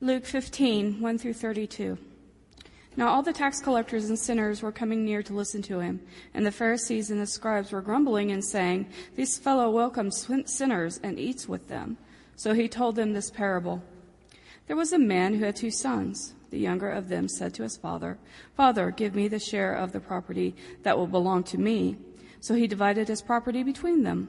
Luke 15, 1 through 32. Now all the tax collectors and sinners were coming near to listen to him, and the Pharisees and the scribes were grumbling and saying, This fellow welcomes sinners and eats with them. So he told them this parable. There was a man who had two sons. The younger of them said to his father, Father, give me the share of the property that will belong to me. So he divided his property between them.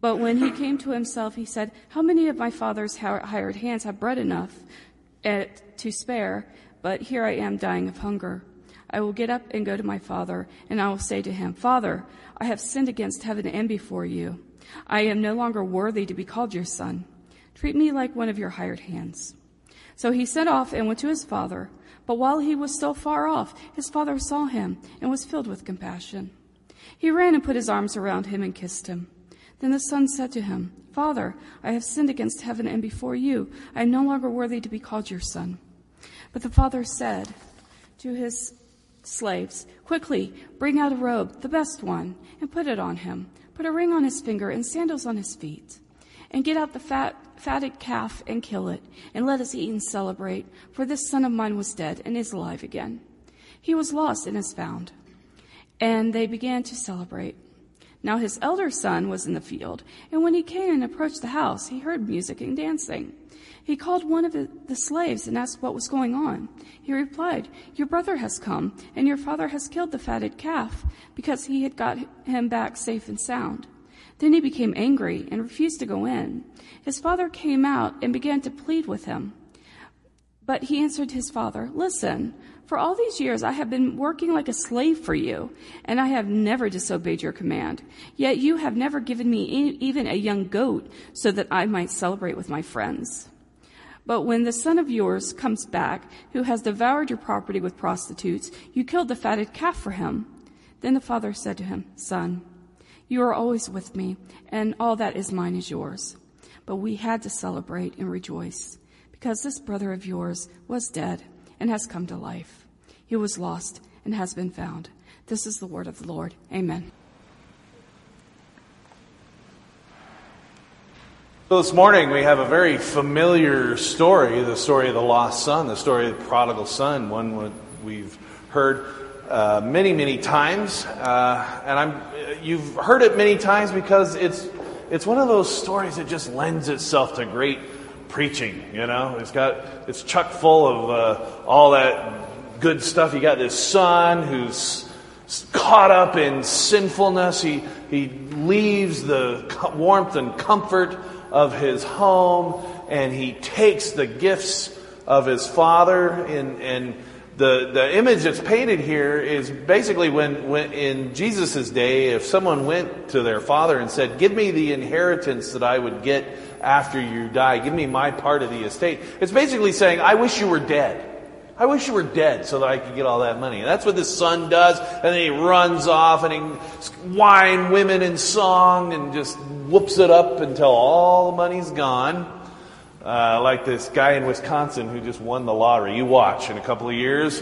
But when he came to himself, he said, How many of my father's hired hands have bread enough to spare, but here I am dying of hunger? I will get up and go to my father, and I will say to him, Father, I have sinned against heaven and before you. I am no longer worthy to be called your son. Treat me like one of your hired hands. So he set off and went to his father. But while he was still far off, his father saw him and was filled with compassion. He ran and put his arms around him and kissed him. Then the son said to him, Father, I have sinned against heaven and before you. I am no longer worthy to be called your son. But the father said to his slaves, Quickly, bring out a robe, the best one, and put it on him. Put a ring on his finger and sandals on his feet. And get out the fat, fatted calf and kill it, and let us eat and celebrate. For this son of mine was dead and is alive again. He was lost and is found. And they began to celebrate. Now his elder son was in the field, and when he came and approached the house, he heard music and dancing. He called one of the slaves and asked what was going on. He replied, Your brother has come, and your father has killed the fatted calf, because he had got him back safe and sound. Then he became angry and refused to go in. His father came out and began to plead with him. But he answered his father, Listen, for all these years I have been working like a slave for you, and I have never disobeyed your command. Yet you have never given me even a young goat so that I might celebrate with my friends. But when the son of yours comes back, who has devoured your property with prostitutes, you killed the fatted calf for him. Then the father said to him, Son, you are always with me, and all that is mine is yours. But we had to celebrate and rejoice, because this brother of yours was dead and has come to life. He was lost and has been found. This is the word of the Lord. Amen. So this morning we have a very familiar story, the story of the lost son, the story of the prodigal son, one we've heard uh, many, many times. Uh, and I'm, you've heard it many times because it's, it's one of those stories that just lends itself to great preaching, you know. It's got, it's chuck full of uh, all that good stuff. You got this son who's caught up in sinfulness. He, he leaves the warmth and comfort of his home and he takes the gifts of his father and, and the, the image that's painted here is basically when, when in Jesus' day, if someone went to their father and said, Give me the inheritance that I would get after you die, give me my part of the estate, it's basically saying, I wish you were dead. I wish you were dead so that I could get all that money. And that's what this son does. And then he runs off and he wine women in song and just whoops it up until all the money's gone. Uh, like this guy in Wisconsin who just won the lottery. You watch, in a couple of years,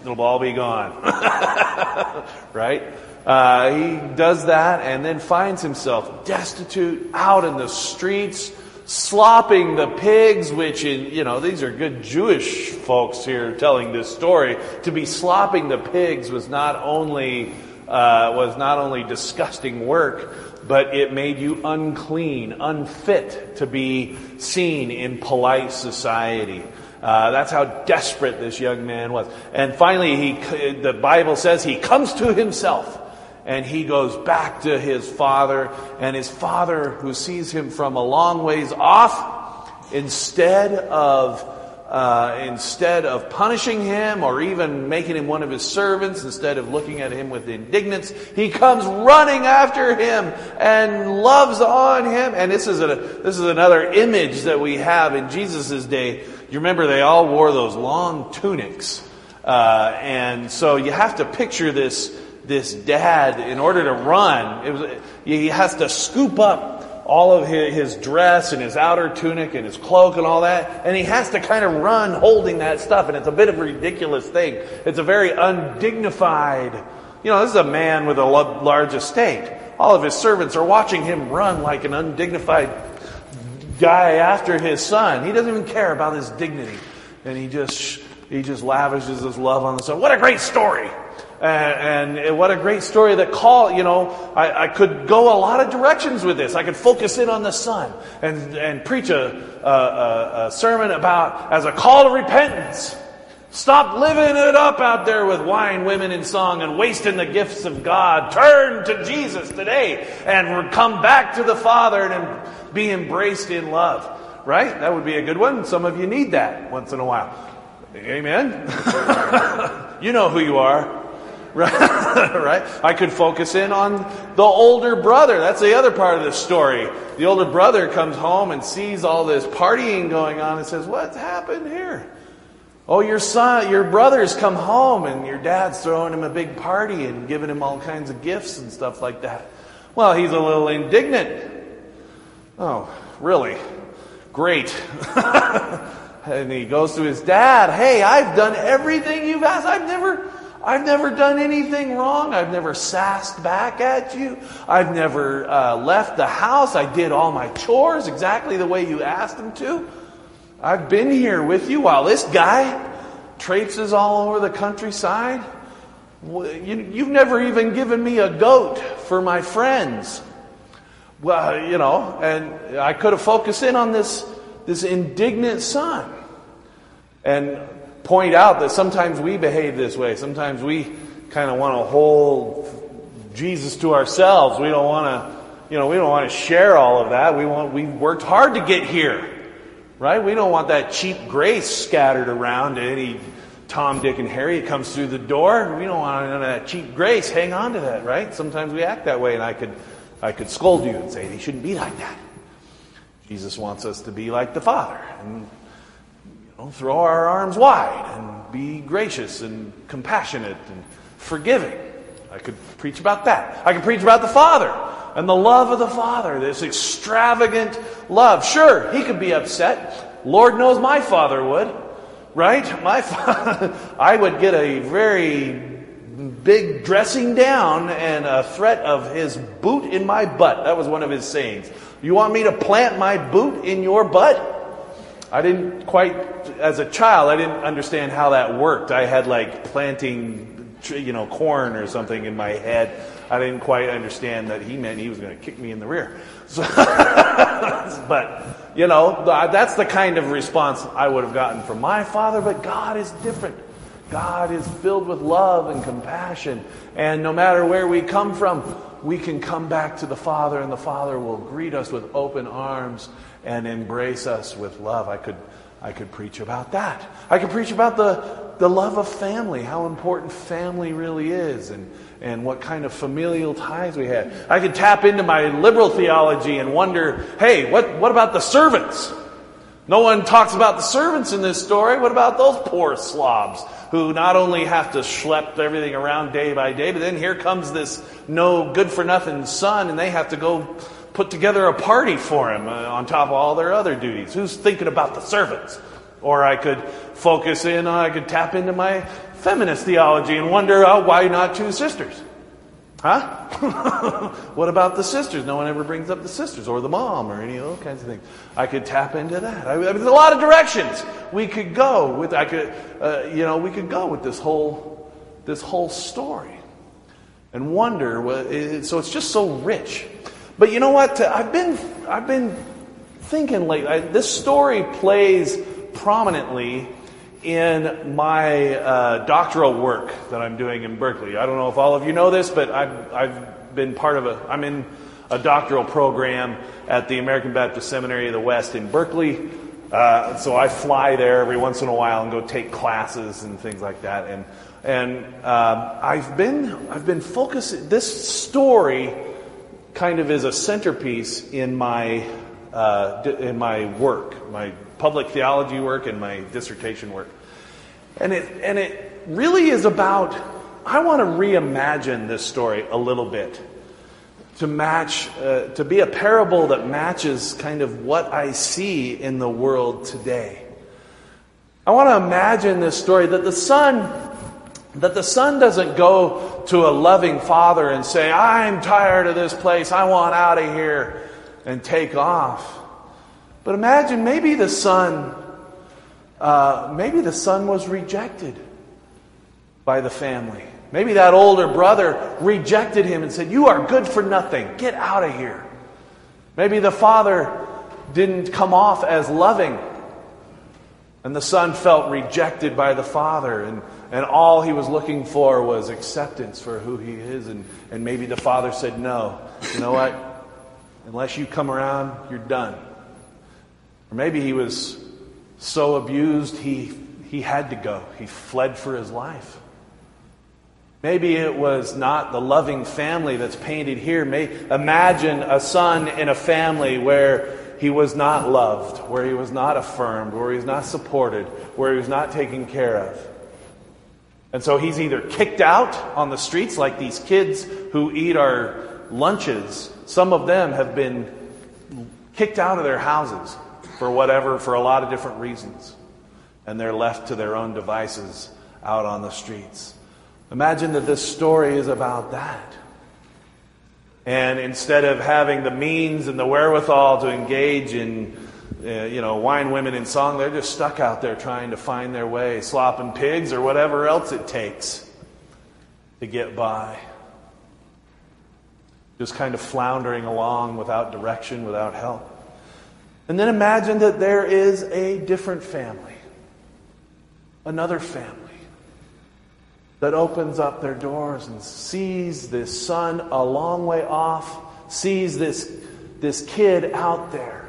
it'll all be gone. right? Uh, he does that and then finds himself destitute out in the streets, slopping the pigs, which, in, you know, these are good Jewish folks here telling this story. To be slopping the pigs was not only, uh, was not only disgusting work, but it made you unclean, unfit to be seen in polite society. Uh, that's how desperate this young man was. And finally, he, the Bible says he comes to himself and he goes back to his father. And his father, who sees him from a long ways off, instead of uh, instead of punishing him or even making him one of his servants, instead of looking at him with indignance, he comes running after him and loves on him. And this is a, this is another image that we have in Jesus' day. You remember they all wore those long tunics. Uh, and so you have to picture this, this dad, in order to run, was, he has to scoop up all of his, his dress and his outer tunic and his cloak and all that, and he has to kind of run holding that stuff, and it's a bit of a ridiculous thing. It's a very undignified, you know, this is a man with a large estate. All of his servants are watching him run like an undignified guy after his son. He doesn't even care about his dignity. And he just, he just lavishes his love on the son. What a great story! And, and, what a great story that call, you know, I, I, could go a lot of directions with this. I could focus in on the son and, and preach a, a, a sermon about as a call to repentance. Stop living it up out there with wine, women, and song and wasting the gifts of God. Turn to Jesus today and come back to the Father and be embraced in love. Right? That would be a good one. Some of you need that once in a while. Amen. you know who you are. right? I could focus in on the older brother. That's the other part of the story. The older brother comes home and sees all this partying going on and says, What's happened here? Oh, your son, your brother's come home and your dad's throwing him a big party and giving him all kinds of gifts and stuff like that. Well, he's a little indignant. Oh, really? Great. and he goes to his dad, Hey, I've done everything you've asked. I've never I've never done anything wrong. I've never sassed back at you. I've never uh, left the house. I did all my chores exactly the way you asked them to. I've been here with you while this guy traipses all over the countryside. You, you've never even given me a goat for my friends. Well, you know, and I could have focused in on this, this indignant son. And point out that sometimes we behave this way. Sometimes we kind of want to hold Jesus to ourselves. We don't want to, you know, we don't want to share all of that. We want, we worked hard to get here, right? We don't want that cheap grace scattered around to any Tom, Dick, and Harry comes through the door. We don't want none of that cheap grace. Hang on to that, right? Sometimes we act that way, and I could, I could scold you and say they shouldn't be like that. Jesus wants us to be like the Father, and throw our arms wide and be gracious and compassionate and forgiving. I could preach about that. I could preach about the Father and the love of the Father, this extravagant love. Sure, he could be upset. Lord knows my father would, right? My I would get a very big dressing down and a threat of his boot in my butt. That was one of his sayings. You want me to plant my boot in your butt? I didn't quite, as a child, I didn't understand how that worked. I had like planting, you know, corn or something in my head. I didn't quite understand that he meant he was going to kick me in the rear. So, but, you know, that's the kind of response I would have gotten from my father, but God is different. God is filled with love and compassion. And no matter where we come from, we can come back to the Father, and the Father will greet us with open arms and embrace us with love. I could, I could preach about that. I could preach about the, the love of family, how important family really is, and, and what kind of familial ties we had. I could tap into my liberal theology and wonder hey, what, what about the servants? No one talks about the servants in this story. What about those poor slobs who not only have to schlep everything around day by day, but then here comes this no good for nothing son and they have to go put together a party for him uh, on top of all their other duties. Who's thinking about the servants? Or I could focus in, I could tap into my feminist theology and wonder oh, why not two sisters? Huh? what about the sisters? No one ever brings up the sisters or the mom or any of those kinds of things. I could tap into that. I, mean, there's a lot of directions we could go with. I could, uh, you know, we could go with this whole, this whole story, and wonder. What, it, so it's just so rich. But you know what? I've been, I've been thinking lately, I, this story plays prominently in my uh, doctoral work that I'm doing in Berkeley. I don't know if all of you know this, but I've, I've been part of a, I'm in a doctoral program at the American Baptist Seminary of the West in Berkeley. Uh, so I fly there every once in a while and go take classes and things like that. And, and uh, I've been, I've been focused, this story kind of is a centerpiece in my uh, in my work, my public theology work and my dissertation work. And it, and it really is about, I want to reimagine this story a little bit to match, uh, to be a parable that matches kind of what I see in the world today. I want to imagine this story that the son, that the son doesn't go to a loving father and say, I'm tired of this place, I want out of here, and take off. But imagine maybe the son, uh, maybe the son was rejected by the family. Maybe that older brother rejected him and said, You are good for nothing. Get out of here. Maybe the father didn't come off as loving. And the son felt rejected by the father, and, and all he was looking for was acceptance for who he is. And, and maybe the father said, No, you know what? Unless you come around, you're done. Or maybe he was so abused he, he had to go. He fled for his life. Maybe it was not the loving family that's painted here. May, imagine a son in a family where he was not loved, where he was not affirmed, where he was not supported, where he was not taken care of. And so he's either kicked out on the streets, like these kids who eat our lunches. Some of them have been kicked out of their houses for whatever, for a lot of different reasons. And they're left to their own devices out on the streets. Imagine that this story is about that. And instead of having the means and the wherewithal to engage in, uh, you know, wine, women, and song, they're just stuck out there trying to find their way, slopping pigs or whatever else it takes to get by. Just kind of floundering along without direction, without help. And then imagine that there is a different family, another family that opens up their doors and sees this son a long way off, sees this, this kid out there,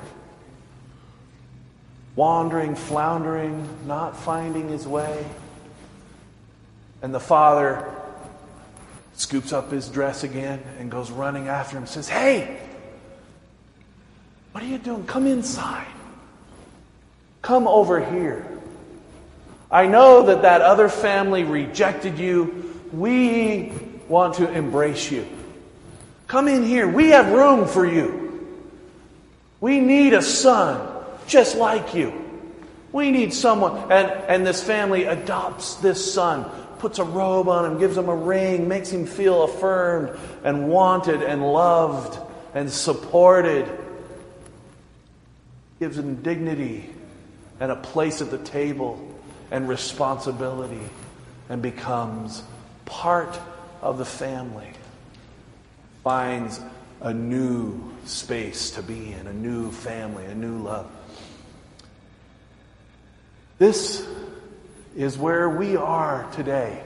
wandering, floundering, not finding his way. And the father scoops up his dress again and goes running after him says, Hey, what are you doing? Come inside. Come over here. I know that that other family rejected you. We want to embrace you. Come in here. We have room for you. We need a son just like you. We need someone. And, and this family adopts this son, puts a robe on him, gives him a ring, makes him feel affirmed and wanted and loved and supported, gives him dignity and a place at the table and responsibility and becomes part of the family. Finds a new space to be in, a new family, a new love. This is where we are today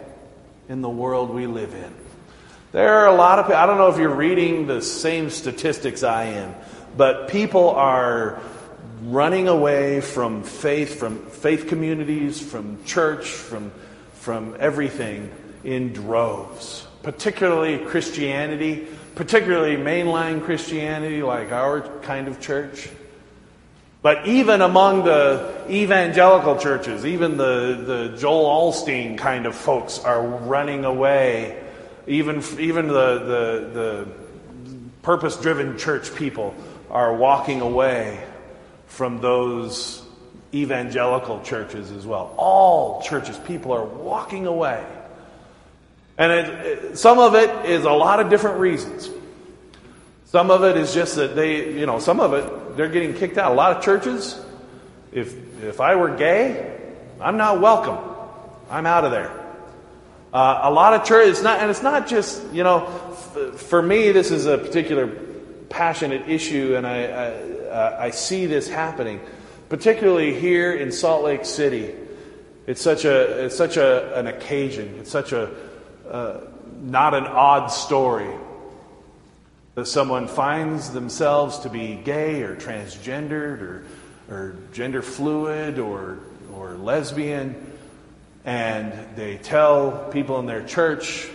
in the world we live in. There are a lot of people, I don't know if you're reading the same statistics I am, but people are running away from faith, from faith communities, from church, from, from everything in droves, particularly Christianity, particularly mainline Christianity, like our kind of church. But even among the evangelical churches, even the, the Joel Osteen kind of folks are running away. Even, even the, the, the purpose driven church people are walking away from those evangelical churches as well. All churches, people are walking away. And it, it, some of it is a lot of different reasons. Some of it is just that they, you know, some of it, they're getting kicked out. A lot of churches, if, if I were gay, I'm not welcome. I'm out of there. Uh, a lot of churches, it's not, and it's not just, you know, f- for me, this is a particular passionate issue, and I, I, uh, I see this happening, particularly here in Salt Lake City. It's such a it's such a, an occasion. It's such a uh, not an odd story that someone finds themselves to be gay or transgendered or or gender fluid or or lesbian, and they tell people in their church,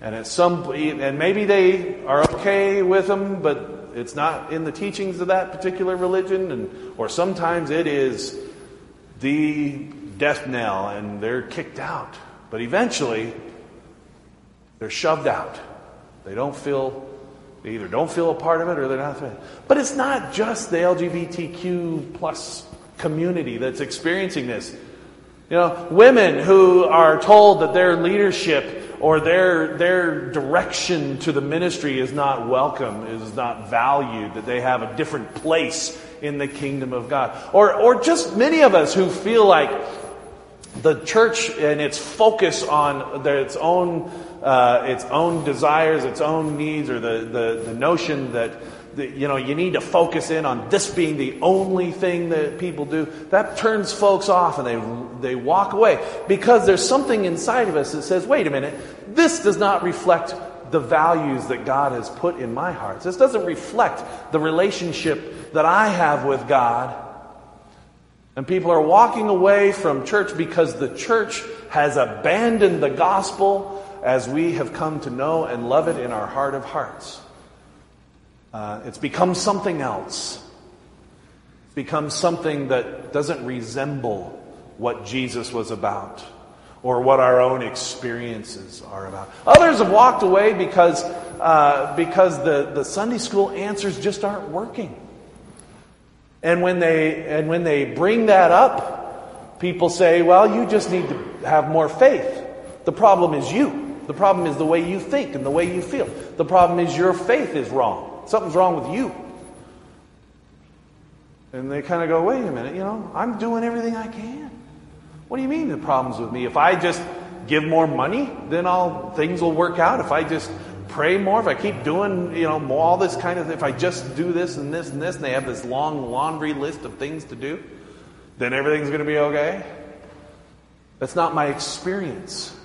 and at some and maybe they are okay with them, but it's not in the teachings of that particular religion, and, or sometimes it is the death knell and they're kicked out. But eventually, they're shoved out. They don't feel, they either don't feel a part of it or they're not. But it's not just the LGBTQ plus community that's experiencing this. You know, women who are told that their leadership or their, their direction to the ministry is not welcome, is not valued, that they have a different place in the kingdom of God. Or, or just many of us who feel like the church and its focus on the, its own uh, its own desires, its own needs, or the, the, the notion that the, you know you need to focus in on this being the only thing that people do. That turns folks off, and they they walk away because there's something inside of us that says, "Wait a minute, this does not reflect." The values that God has put in my heart. This doesn't reflect the relationship that I have with God and people are walking away from church because the church has abandoned the gospel as we have come to know and love it in our heart of hearts. Uh, it's become something else. It's become something that doesn't resemble what Jesus was about or what our own experiences are about. Others have walked away because, uh, because the, the Sunday school answers just aren't working. And when they, and when they bring that up, people say, well, you just need to have more faith. The problem is you. The problem is the way you think and the way you feel. The problem is your faith is wrong. Something's wrong with you. And they kind of go, wait a minute, you know, I'm doing everything I can. What do you mean the problem's with me? If I just give more money, then all things will work out. If I just pray more, if I keep doing, you know, all this kind of, if I just do this and this and this, and they have this long laundry list of things to do, then everything's going to be okay. That's not my experience.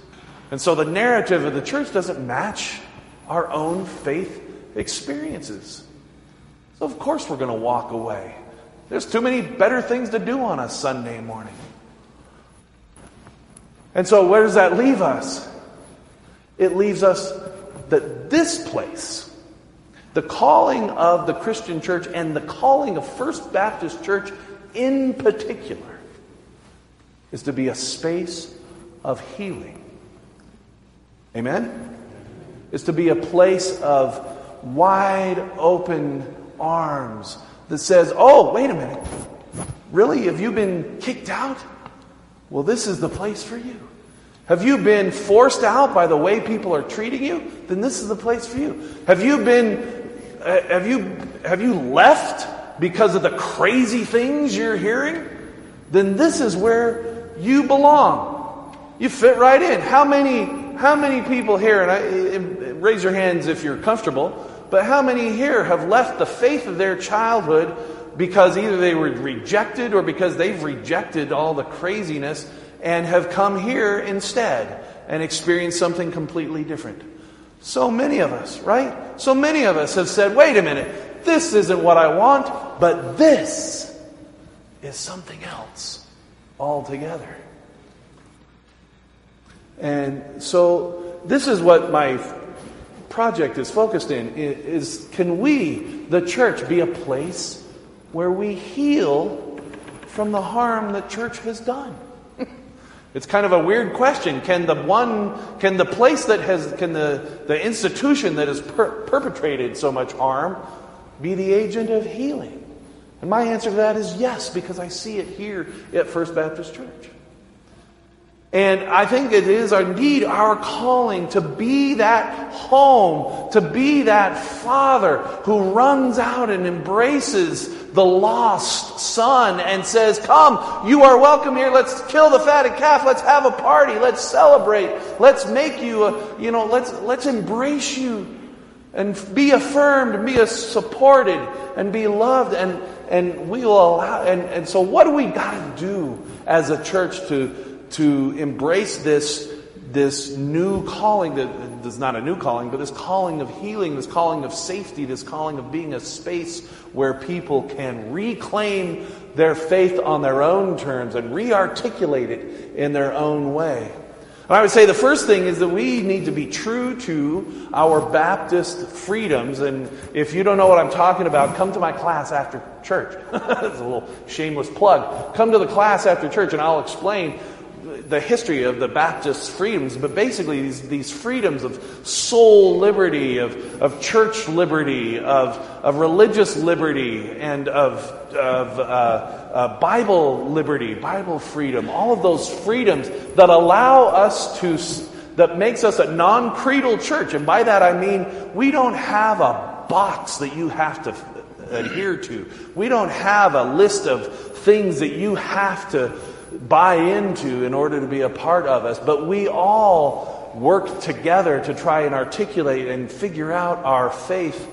And so the narrative of the church doesn't match our own faith experiences. So, of course, we're going to walk away. There's too many better things to do on a Sunday morning. And so, where does that leave us? It leaves us that this place, the calling of the Christian church and the calling of First Baptist Church in particular, is to be a space of healing. Amen? Is to be a place of wide open arms that says, oh, wait a minute. Really? Have you been kicked out? Well, this is the place for you. Have you been forced out by the way people are treating you? Then this is the place for you. Have you been, uh, have you, have you left because of the crazy things you're hearing? Then this is where you belong. You fit right in. How many, how many people here, and I, raise your hands if you're comfortable, but how many here have left the faith of their childhood because either they were rejected or because they've rejected all the craziness and have come here instead and experienced something completely different. So many of us, right? So many of us have said, wait a minute, this isn't what I want, but this is something else altogether. And so this is what my project is focused in is can we the church be a place where we heal from the harm that church has done it's kind of a weird question. Can the one, can the place that has, can the, the institution that has per- perpetrated so much harm be the agent of healing? And my answer to that is yes, because I see it here at First Baptist Church. And I think it is indeed our calling to be that home, to be that father who runs out and embraces the lost son and says, Come, you are welcome here. Let's kill the fatted calf. Let's have a party. Let's celebrate. Let's make you, a, you know, let's, let's embrace you and be affirmed and be supported and be loved. And, and we will allow, and, and so what do we got to do as a church to, to embrace this, this new calling that is not a new calling, but this calling of healing, this calling of safety, this calling of being a space where people can reclaim their faith on their own terms and re articulate it in their own way. And I would say the first thing is that we need to be true to our Baptist freedoms. And if you don't know what I'm talking about, come to my class after church. That's a little shameless plug. Come to the class after church and I'll explain the history of the Baptist freedoms, but basically these, these freedoms of soul liberty, of, of church liberty, of, of religious liberty, and of, of uh, uh, Bible liberty, Bible freedom, all of those freedoms that allow us to, that makes us a non creedal church. And by that I mean we don't have a box that you have to adhere to. We don't have a list of things that you have to buy into in order to be a part of us, but we all work together to try and articulate and figure out our faith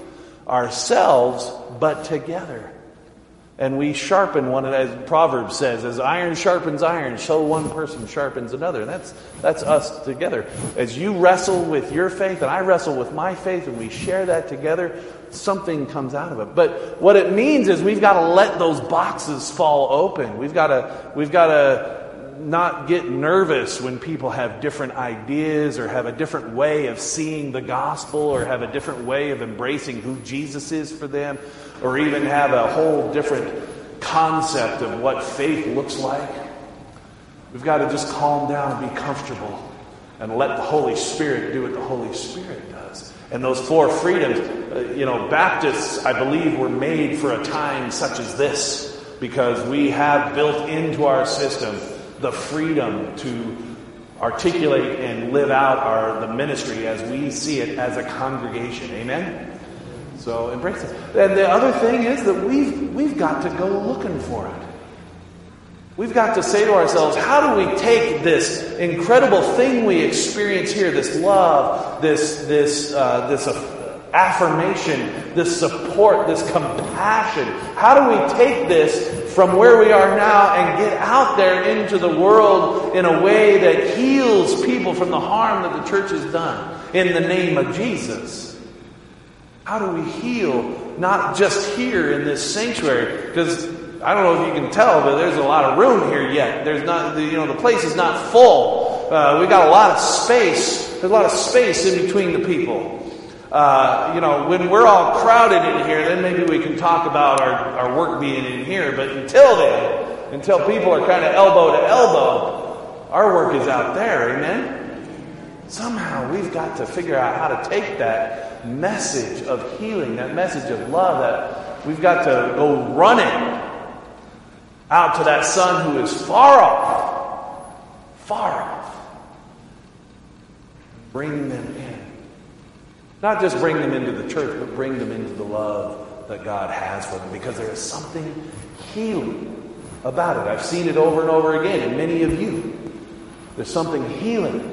ourselves, but together. And we sharpen one, as Proverbs says, as iron sharpens iron, so one person sharpens another. And that's, that's us together. As you wrestle with your faith and I wrestle with my faith and we share that together, something comes out of it. But what it means is we've got to let those boxes fall open. We've got to, we've got to not get nervous when people have different ideas or have a different way of seeing the gospel or have a different way of embracing who Jesus is for them or even have a whole different concept of what faith looks like. We've got to just calm down and be comfortable and let the Holy Spirit do what the Holy Spirit does. And those four freedoms, uh, you know, Baptists, I believe, were made for a time such as this because we have built into our system the freedom to articulate and live out our the ministry as we see it as a congregation. Amen. So embrace it. And the other thing is that we've we've got to go looking for it. We've got to say to ourselves, how do we take this incredible thing we experience here, this love, this, this, uh, this affirmation, this support, this compassion, how do we take this from where we are now and get out there into the world in a way that heals people from the harm that the church has done in the name of Jesus? How do we heal not just here in this sanctuary? Because I don't know if you can tell, but there's a lot of room here yet. There's not, you know, the place is not full. Uh, we got a lot of space. There's a lot of space in between the people. Uh, you know, when we're all crowded in here, then maybe we can talk about our, our work being in here. But until then, until people are kind of elbow to elbow, our work is out there. Amen? Somehow we've got to figure out how to take that message of healing, that message of love, that we've got to go running out to that son who is far off, far off. Bring them in. Not just bring them into the church, but bring them into the love that God has for them because there is something healing about it. I've seen it over and over again in many of you. There's something healing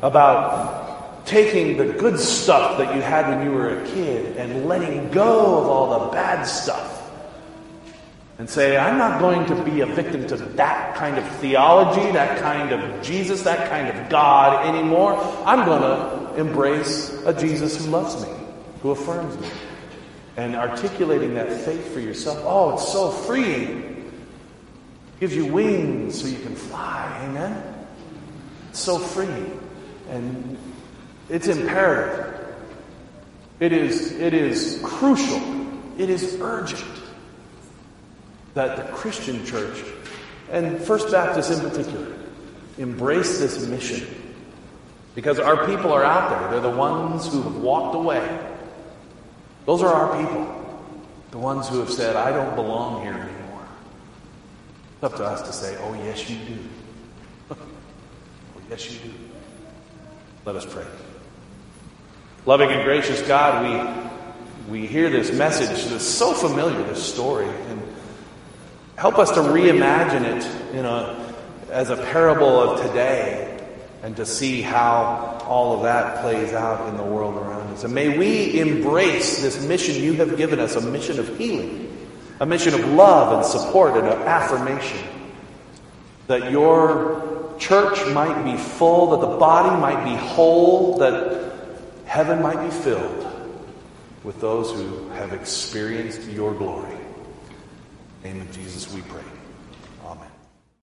about taking the good stuff that you had when you were a kid and letting go of all the bad stuff and say, I'm not going to be a victim to that kind of theology, that kind of Jesus, that kind of God anymore. I'm going to embrace a Jesus who loves me, who affirms me. And articulating that faith for yourself, oh, it's so freeing. Gives you wings so you can fly. Amen? It's so freeing. And it's imperative. It is, it is crucial. It is urgent that the Christian church, and First Baptist in particular, embrace this mission. Because our people are out there. They're the ones who have walked away. Those are our people. The ones who have said, I don't belong here anymore. It's up to us to say, oh, yes, you do. oh, yes, you do. Let us pray. Loving and gracious God, we, we hear this message that's so familiar, this story. And Help us to reimagine it in a, as a parable of today and to see how all of that plays out in the world around us. And may we embrace this mission you have given us, a mission of healing, a mission of love and support and affirmation. That your church might be full, that the body might be whole, that heaven might be filled with those who have experienced your glory name of Jesus we pray.